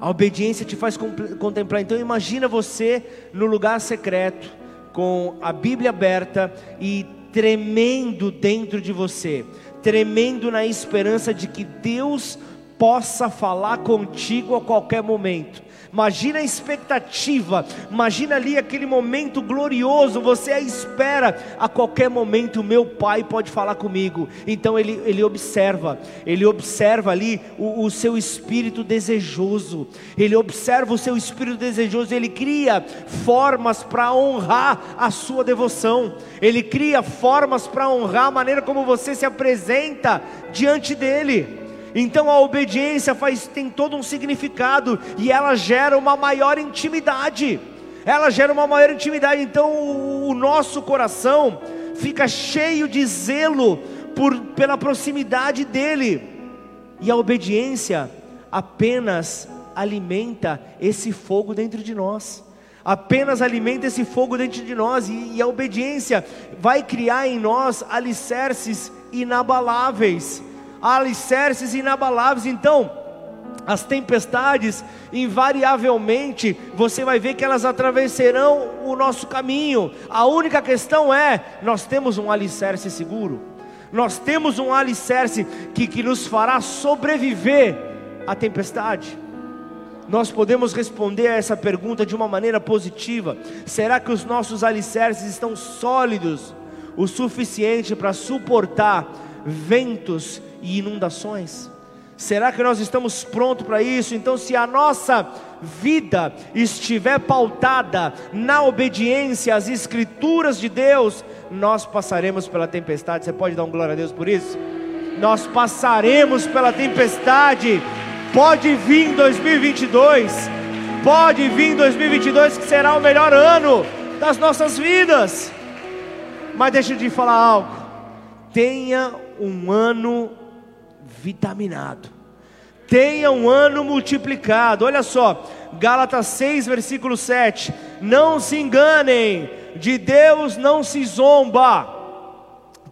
A obediência te faz contemplar. Então imagina você no lugar secreto, com a Bíblia aberta e tremendo dentro de você, tremendo na esperança de que Deus possa falar contigo a qualquer momento. Imagina a expectativa, imagina ali aquele momento glorioso, você espera, a qualquer momento meu pai pode falar comigo. Então ele, ele observa, ele observa ali o, o seu espírito desejoso, ele observa o seu espírito desejoso, ele cria formas para honrar a sua devoção, ele cria formas para honrar a maneira como você se apresenta diante dele. Então a obediência faz, tem todo um significado e ela gera uma maior intimidade. Ela gera uma maior intimidade. Então o, o nosso coração fica cheio de zelo por, pela proximidade dele. E a obediência apenas alimenta esse fogo dentro de nós. Apenas alimenta esse fogo dentro de nós, e, e a obediência vai criar em nós alicerces inabaláveis alicerces inabaláveis. Então, as tempestades, invariavelmente, você vai ver que elas atravessarão o nosso caminho. A única questão é: nós temos um alicerce seguro, nós temos um alicerce que, que nos fará sobreviver à tempestade. Nós podemos responder a essa pergunta de uma maneira positiva: será que os nossos alicerces estão sólidos o suficiente para suportar ventos e inundações? Será que nós estamos prontos para isso? Então, se a nossa vida estiver pautada na obediência às Escrituras de Deus, nós passaremos pela tempestade. Você pode dar um glória a Deus por isso? Nós passaremos pela tempestade. Pode vir 2022, pode vir 2022 que será o melhor ano das nossas vidas. Mas deixa eu te falar algo. Tenha um ano vitaminado. Tenha um ano multiplicado. Olha só, Gálatas 6, versículo 7. Não se enganem, de Deus não se zomba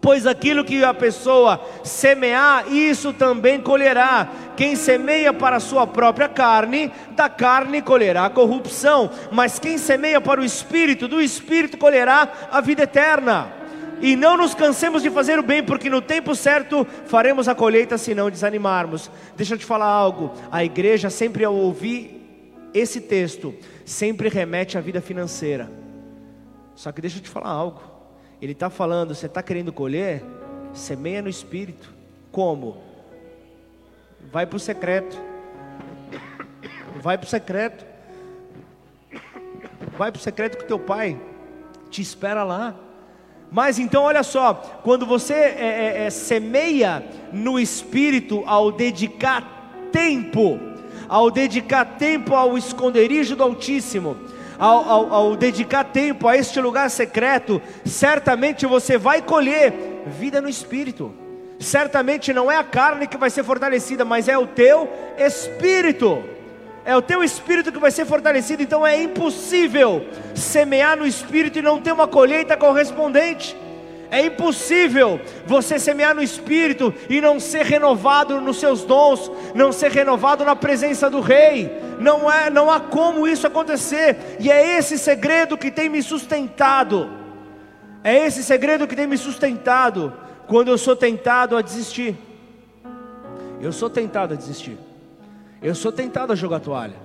pois aquilo que a pessoa semear, isso também colherá. Quem semeia para a sua própria carne, da carne colherá corrupção, mas quem semeia para o espírito, do espírito colherá a vida eterna. E não nos cansemos de fazer o bem, porque no tempo certo faremos a colheita se não desanimarmos. Deixa eu te falar algo. A igreja sempre ao ouvir esse texto, sempre remete à vida financeira. Só que deixa eu te falar algo. Ele está falando, você está querendo colher? Semeia no espírito. Como? Vai para o secreto. Vai para o secreto. Vai para o secreto que teu pai te espera lá. Mas então olha só, quando você é, é, é, semeia no espírito ao dedicar tempo, ao dedicar tempo ao esconderijo do Altíssimo, ao, ao, ao dedicar tempo a este lugar secreto, certamente você vai colher vida no espírito. Certamente não é a carne que vai ser fortalecida, mas é o teu espírito é o teu espírito que vai ser fortalecido, então é impossível semear no espírito e não ter uma colheita correspondente. É impossível você semear no espírito e não ser renovado nos seus dons, não ser renovado na presença do rei. Não é, não há como isso acontecer. E é esse segredo que tem me sustentado. É esse segredo que tem me sustentado quando eu sou tentado a desistir. Eu sou tentado a desistir. Eu sou tentado a jogar toalha.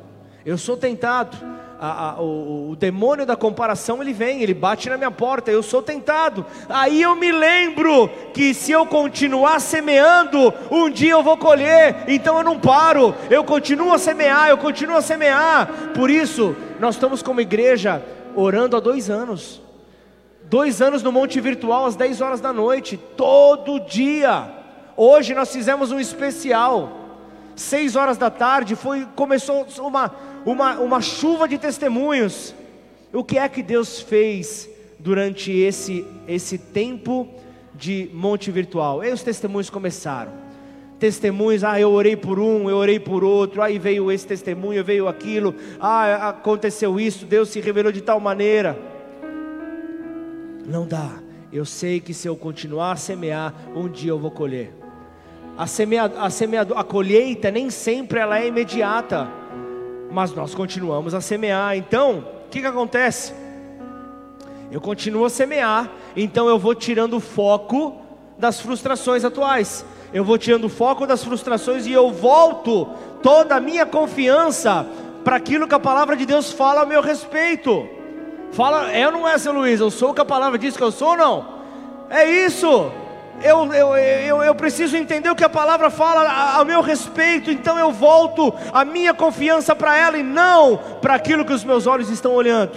Eu sou tentado. A, a, o, o, demônio da comparação ele vem, ele bate na minha porta. Eu sou tentado. Aí eu me lembro que se eu continuar semeando, um dia eu vou colher. Então eu não paro. Eu continuo a semear. Eu continuo a semear. Por isso nós estamos como igreja orando há dois anos. Dois anos no Monte Virtual às 10 horas da noite, todo dia. Hoje nós fizemos um especial seis horas da tarde, foi, começou uma, uma, uma chuva de testemunhos. O que é que Deus fez durante esse, esse tempo de monte virtual? E os testemunhos começaram. Testemunhos, ah, eu orei por um, eu orei por outro, aí veio esse testemunho, veio aquilo, ah, aconteceu isso, Deus se revelou de tal maneira. Não dá, eu sei que se eu continuar a semear, um dia eu vou colher. A, semea, a, semeado, a colheita nem sempre ela é imediata, mas nós continuamos a semear. Então, o que, que acontece? Eu continuo a semear, então eu vou tirando o foco das frustrações atuais. Eu vou tirando o foco das frustrações e eu volto toda a minha confiança para aquilo que a palavra de Deus fala a meu respeito. Fala, eu não é, seu Luiz, eu sou o que a palavra diz que eu sou, não? É isso eu, eu, eu, eu preciso entender o que a palavra fala a, meu respeito, então eu volto a minha confiança para ela e não para aquilo que os meus olhos estão olhando,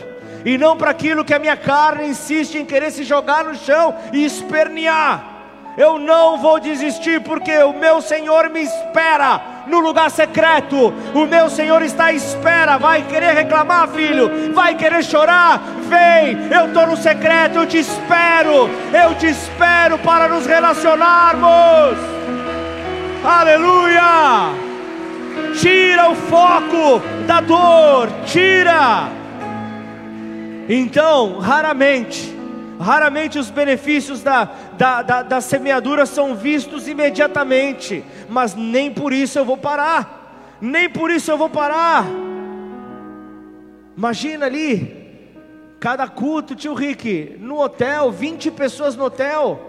e não para aquilo que a minha carne insiste em querer se jogar no chão e espernear. Eu não vou desistir, porque o meu Senhor me espera no lugar secreto. O meu Senhor está à espera. Vai querer reclamar, filho? Vai querer chorar? Vem, eu estou no secreto, eu te espero. Eu te espero para nos relacionarmos. Aleluia! Tira o foco da dor, tira. Então, raramente Raramente os benefícios da, da, da, da semeadura são vistos imediatamente, mas nem por isso eu vou parar, nem por isso eu vou parar. Imagina ali, cada culto, tio Rick, no hotel, 20 pessoas no hotel.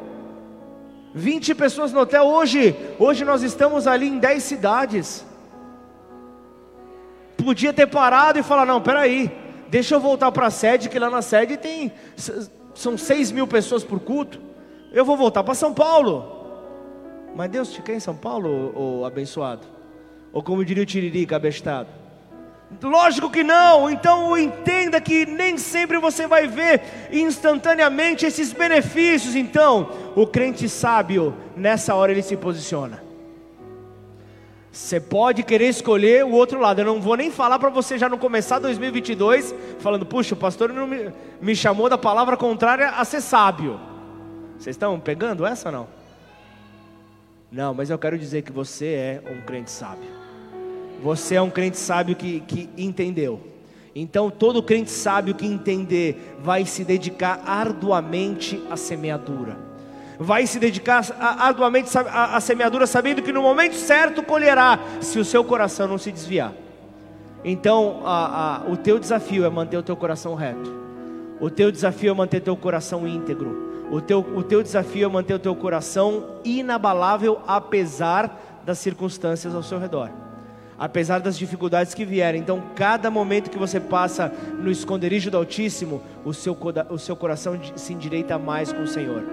20 pessoas no hotel hoje. Hoje nós estamos ali em 10 cidades. Podia ter parado e falar: não, peraí, deixa eu voltar para a sede, que lá na sede tem são seis mil pessoas por culto, eu vou voltar para São Paulo. Mas Deus te quer em São Paulo, ô, abençoado? Ou como diria o Tiririca, abestado? Lógico que não, então entenda que nem sempre você vai ver instantaneamente esses benefícios. Então, o crente sábio, nessa hora ele se posiciona. Você pode querer escolher o outro lado. Eu não vou nem falar para você já não começar 2022 falando, puxa, o pastor não me, me chamou da palavra contrária a ser sábio. Vocês estão pegando essa ou não? Não, mas eu quero dizer que você é um crente sábio. Você é um crente sábio que, que entendeu. Então, todo crente sábio que entender vai se dedicar arduamente à semeadura. Vai se dedicar arduamente à semeadura, sabendo que no momento certo colherá, se o seu coração não se desviar. Então, a, a, o teu desafio é manter o teu coração reto. O teu desafio é manter teu coração íntegro. O teu, o teu desafio é manter o teu coração inabalável, apesar das circunstâncias ao seu redor apesar das dificuldades que vierem. Então, cada momento que você passa no esconderijo do Altíssimo, o seu, o seu coração se endireita mais com o Senhor.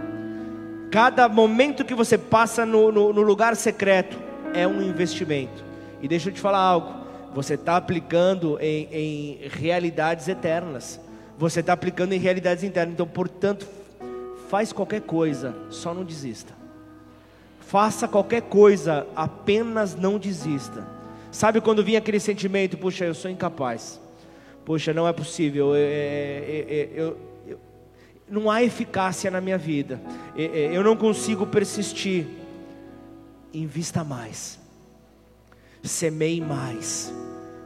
Cada momento que você passa no, no, no lugar secreto é um investimento. E deixa eu te falar algo: você está aplicando em, em realidades eternas, você está aplicando em realidades internas. Então, portanto, faz qualquer coisa, só não desista. Faça qualquer coisa, apenas não desista. Sabe quando vinha aquele sentimento, puxa, eu sou incapaz. Puxa, não é possível. Eu, eu, eu, não há eficácia na minha vida. Eu não consigo persistir. Invista mais. Semeie mais.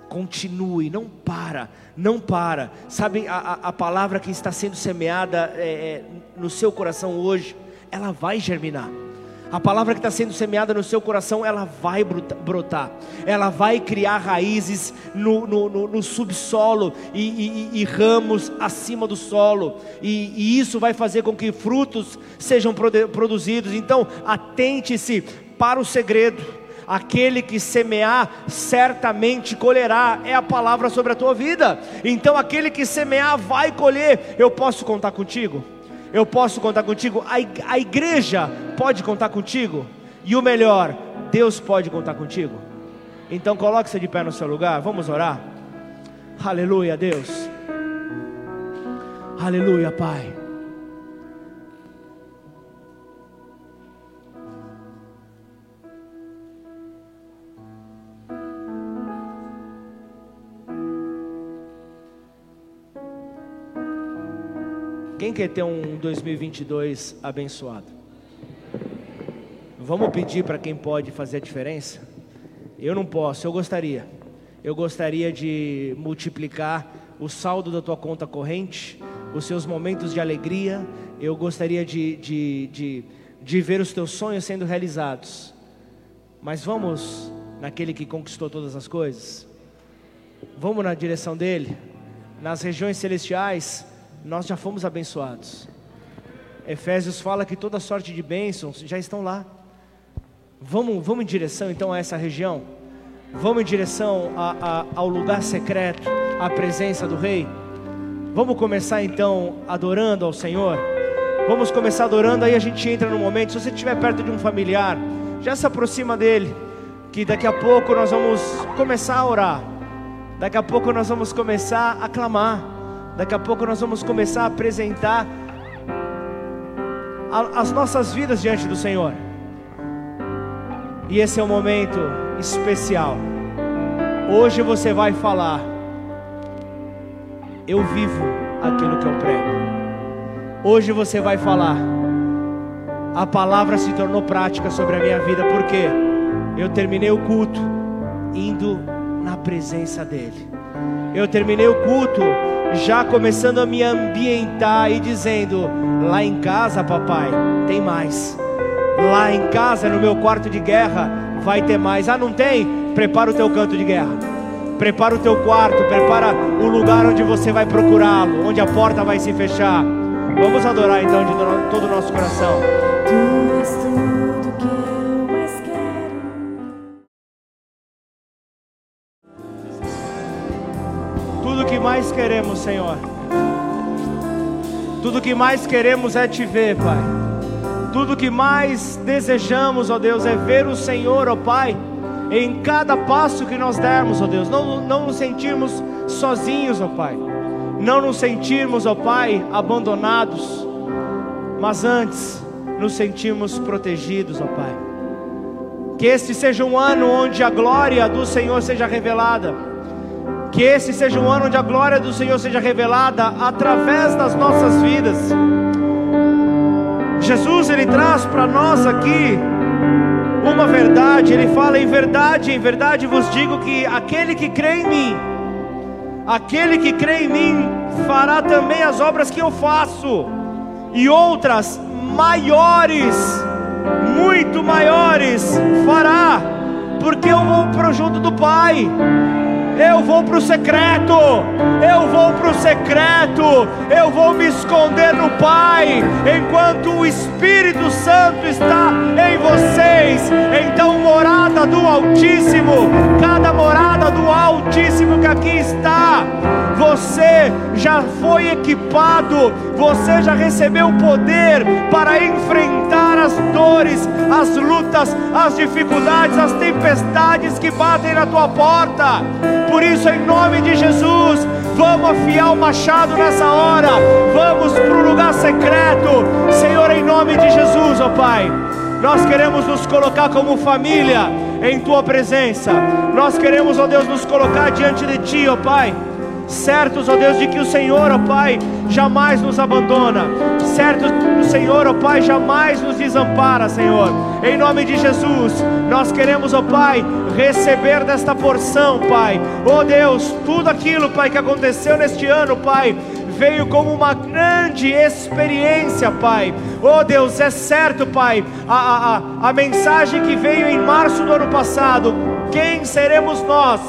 Continue, não para, não para. Sabe a, a palavra que está sendo semeada é, é, no seu coração hoje, ela vai germinar. A palavra que está sendo semeada no seu coração, ela vai brotar, ela vai criar raízes no, no, no, no subsolo e, e, e, ramos acima do solo, e, e, isso vai fazer com que frutos sejam produzidos. Então, atente-se para o segredo. Aquele que semear, certamente colherá, é a palavra sobre a tua vida. Então, aquele que semear vai colher. Eu posso contar contigo? Eu posso contar contigo, a igreja pode contar contigo, e o melhor, Deus pode contar contigo. Então coloque-se de pé no seu lugar, vamos orar. Aleluia, Deus. Aleluia, Pai. Quem quer ter um 2022 abençoado? Vamos pedir para quem pode fazer a diferença? Eu não posso, eu gostaria. Eu gostaria de multiplicar o saldo da tua conta corrente, os seus momentos de alegria. Eu gostaria de, de, de, de ver os teus sonhos sendo realizados. Mas vamos naquele que conquistou todas as coisas? Vamos na direção dele? Nas regiões celestiais, nós já fomos abençoados. Efésios fala que toda sorte de bênçãos já estão lá. Vamos, vamos em direção então a essa região. Vamos em direção a, a, ao lugar secreto, à presença do Rei. Vamos começar então adorando ao Senhor. Vamos começar adorando, aí a gente entra no momento. Se você estiver perto de um familiar, já se aproxima dele, que daqui a pouco nós vamos começar a orar. Daqui a pouco nós vamos começar a clamar. Daqui a pouco nós vamos começar a apresentar as nossas vidas diante do Senhor. E esse é um momento especial. Hoje você vai falar: Eu vivo aquilo que eu prego. Hoje você vai falar: A palavra se tornou prática sobre a minha vida, porque eu terminei o culto indo na presença dEle. Eu terminei o culto já começando a me ambientar e dizendo: lá em casa, papai, tem mais. Lá em casa, no meu quarto de guerra, vai ter mais. Ah, não tem? Prepara o teu canto de guerra. Prepara o teu quarto, prepara o lugar onde você vai procurá-lo, onde a porta vai se fechar. Vamos adorar então de todo o nosso coração. Mais queremos, Senhor. Tudo que mais queremos é te ver, Pai. Tudo que mais desejamos, ó Deus, é ver o Senhor, ó Pai, em cada passo que nós dermos, ó Deus. Não, não nos sentirmos sozinhos, ó Pai. Não nos sentirmos, ó Pai, abandonados, mas antes nos sentirmos protegidos, ó Pai. Que este seja um ano onde a glória do Senhor seja revelada que esse seja um ano onde a glória do Senhor seja revelada através das nossas vidas. Jesus ele traz para nós aqui uma verdade, ele fala em verdade, em verdade vos digo que aquele que crê em mim, aquele que crê em mim fará também as obras que eu faço, e outras maiores, muito maiores fará, porque eu vou para junto do Pai. Eu vou para o secreto, eu vou para o secreto, eu vou me esconder no Pai, enquanto o Espírito Santo está em vocês. Então, morada do Altíssimo, cada morada do Altíssimo que aqui está, você já foi equipado, você já recebeu poder para enfrentar as dores, as lutas, as dificuldades, as tempestades que batem na tua porta por isso, em nome de Jesus, vamos afiar o machado nessa hora. Vamos para o lugar secreto. Senhor, em nome de Jesus, ó oh Pai. Nós queremos nos colocar como família em tua presença. Nós queremos, ó oh Deus, nos colocar diante de ti, ó oh Pai certos, ó Deus, de que o Senhor, ó Pai, jamais nos abandona, certos o Senhor, ó Pai, jamais nos desampara, Senhor. Em nome de Jesus, nós queremos, ó Pai, receber desta porção, Pai. Ó Deus, tudo aquilo, Pai, que aconteceu neste ano, Pai, veio como uma grande experiência, Pai. Oh Deus, é certo, Pai, a, a, a mensagem que veio em março do ano passado: quem seremos nós?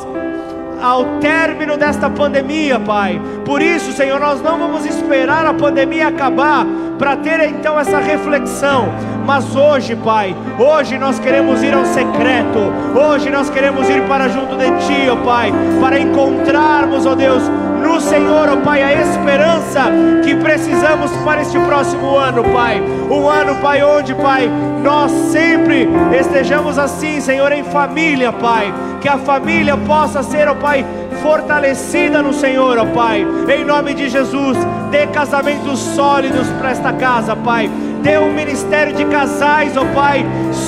Ao término desta pandemia, Pai. Por isso, Senhor, nós não vamos esperar a pandemia acabar para ter então essa reflexão. Mas hoje, Pai, hoje nós queremos ir ao secreto. Hoje nós queremos ir para junto de Ti, ó Pai, para encontrarmos, ó Deus, no Senhor, ó Pai, a esperança que precisamos para este próximo ano, Pai. Um ano, Pai, onde, Pai, nós sempre estejamos assim, Senhor, em família, Pai. Que a família possa ser, ó Pai, fortalecida no Senhor, ó Pai. Em nome de Jesus, dê casamentos sólidos para esta casa, Pai. Dê um ministério de casais, ó Pai,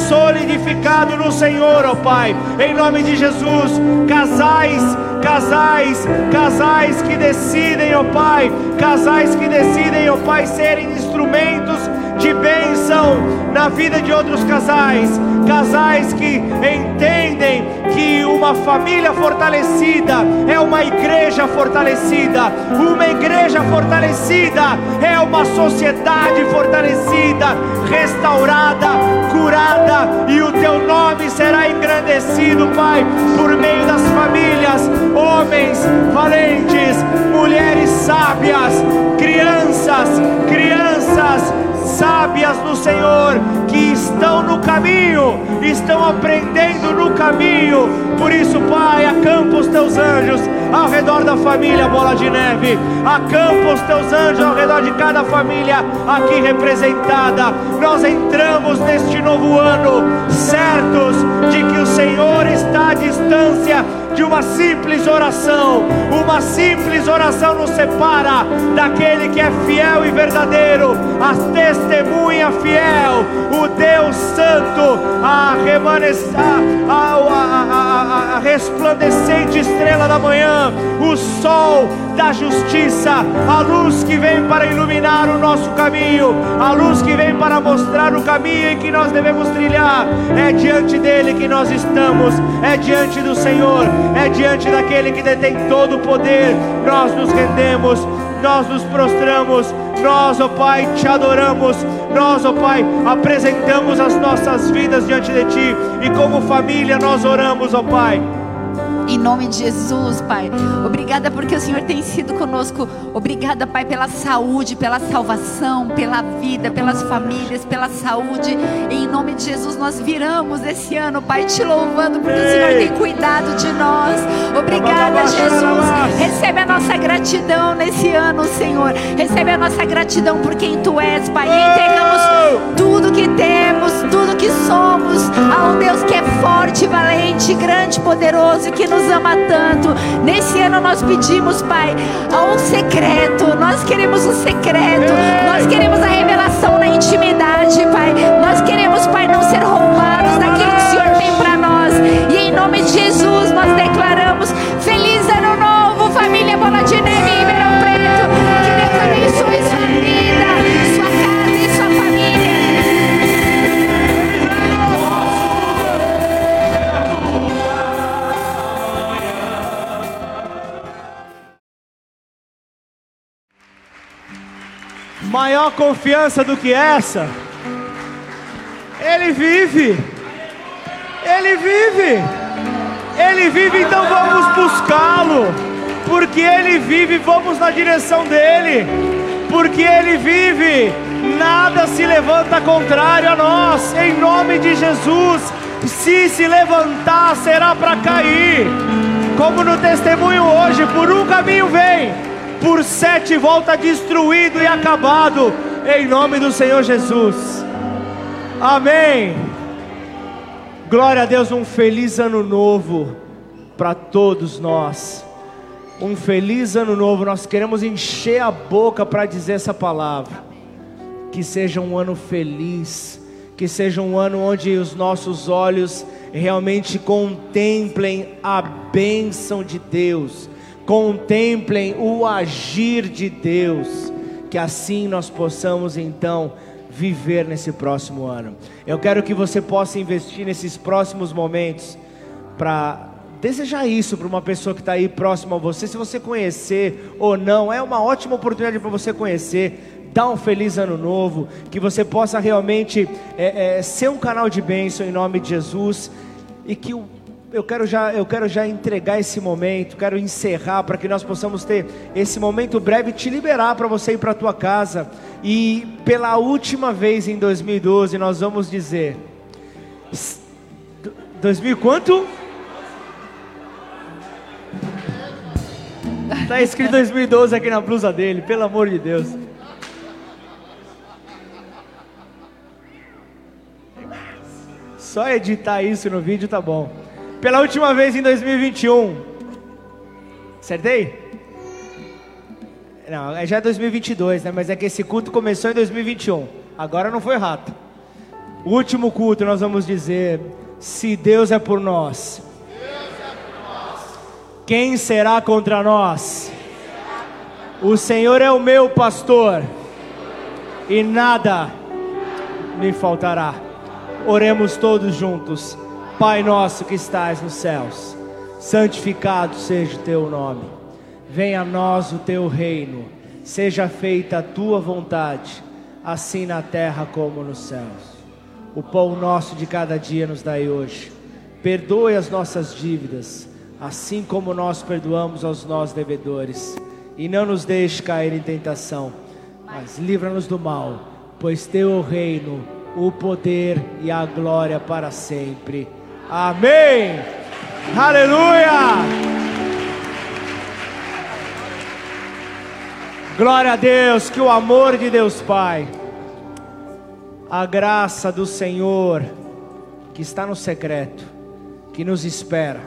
solidificado no Senhor, ó Pai. Em nome de Jesus, casais, casais, casais que decidem, ó Pai, casais que decidem, ó Pai, serem instrumentos de bênção na vida de outros casais, casais que entendem que uma família fortalecida é uma igreja fortalecida, uma igreja fortalecida é uma sociedade fortalecida, restaurada, curada, e o teu nome será engrandecido, Pai, por meio das famílias, homens valentes, mulheres sábias, crianças, crianças sábias no Senhor, que estão no caminho, estão aprendendo no caminho. Por isso, Pai, acampa os teus anjos ao redor da família Bola de Neve, acampa os teus anjos ao redor de cada família aqui representada. Nós entramos neste novo ano certos de que o Senhor está à distância de uma simples oração. Uma simples oração nos separa daquele que é fiel e verdadeiro, a testemunha fiel, o Deus Santo, a, a, a, a resplandecente estrela da manhã, o sol da justiça, a luz que vem para iluminar o nosso caminho, a luz que vem para mostrar o caminho em que nós devemos trilhar. É diante dele que nós estamos, é diante do Senhor, é diante daquele que detém todo o poder. Nós nos rendemos, nós nos prostramos, nós, ó Pai, te adoramos, nós, ó Pai, apresentamos as nossas vidas diante de Ti e como família nós oramos, ó Pai.
Em nome de Jesus, Pai. Obrigada porque o Senhor tem sido conosco. Obrigada, Pai, pela saúde, pela salvação, pela vida, pelas famílias, pela saúde. Em nome de Jesus, nós viramos esse ano, Pai, te louvando porque o Senhor tem cuidado de nós. Obrigada, Jesus. Recebe a nossa gratidão nesse ano, Senhor. Recebe a nossa gratidão por quem Tu és, Pai. E entregamos tudo que temos, tudo que somos a um Deus que é forte, valente, grande, poderoso e que nos ama tanto. Nesse ano nós pedimos, Pai, um secreto. Nós queremos um secreto. Nós queremos a revelação na intimidade, Pai. Nós queremos, Pai, não ser roubados daquilo que o Senhor tem para nós. E em nome de Jesus nós declaramos
Maior confiança do que essa? Ele vive. Ele vive. Ele vive, então vamos buscá-lo. Porque ele vive, vamos na direção dele. Porque ele vive, nada se levanta contrário a nós. Em nome de Jesus, se se levantar, será para cair. Como no testemunho hoje, por um caminho vem, por sete volta destruído e acabado. Em nome do Senhor Jesus. Amém. Glória a Deus, um feliz ano novo para todos nós. Um feliz ano novo. Nós queremos encher a boca para dizer essa palavra. Que seja um ano feliz, que seja um ano onde os nossos olhos realmente contemplem a bênção de Deus, contemplem o agir de Deus, que assim nós possamos então viver nesse próximo ano. Eu quero que você possa investir nesses próximos momentos para desejar isso para uma pessoa que está aí próxima a você. Se você conhecer ou não, é uma ótima oportunidade para você conhecer. Dá um feliz ano novo, que você possa realmente é, é, ser um canal de bênção em nome de Jesus e que o eu quero já, eu quero já entregar esse momento, quero encerrar para que nós possamos ter esse momento breve te liberar para você ir para a tua casa. E pela última vez em 2012 nós vamos dizer 2000 quanto? Tá escrito 2012 aqui na blusa dele, pelo amor de Deus. Só editar isso no vídeo tá bom. Pela última vez em 2021. Acertei? Não, é já 2022, né? Mas é que esse culto começou em 2021. Agora não foi rato. O último culto nós vamos dizer: se Deus é por nós, quem será contra nós? O Senhor é o meu pastor e nada me faltará. Oremos todos juntos. Pai nosso que estás nos céus, santificado seja o teu nome. Venha a nós o teu reino. Seja feita a tua vontade, assim na terra como nos céus. O pão nosso de cada dia nos dai hoje. Perdoe as nossas dívidas, assim como nós perdoamos aos nossos devedores. E não nos deixe cair em tentação, mas livra-nos do mal, pois teu é o reino, o poder e a glória para sempre. Amém. Aleluia. Glória a Deus, que o amor de Deus Pai, a graça do Senhor, que está no secreto, que nos espera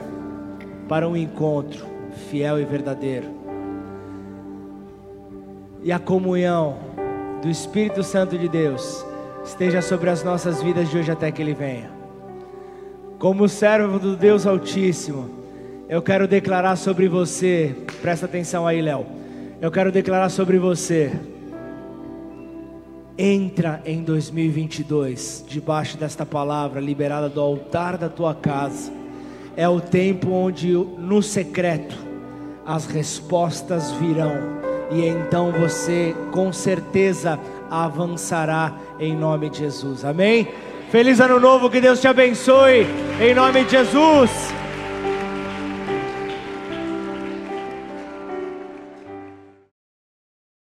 para um encontro fiel e verdadeiro, e a comunhão do Espírito Santo de Deus esteja sobre as nossas vidas de hoje até que Ele venha. Como servo do Deus Altíssimo, eu quero declarar sobre você, presta atenção aí, Léo. Eu quero declarar sobre você. Entra em 2022 debaixo desta palavra liberada do altar da tua casa. É o tempo onde no secreto as respostas virão e então você com certeza avançará em nome de Jesus. Amém? Feliz ano novo, que Deus te abençoe. Em nome de Jesus.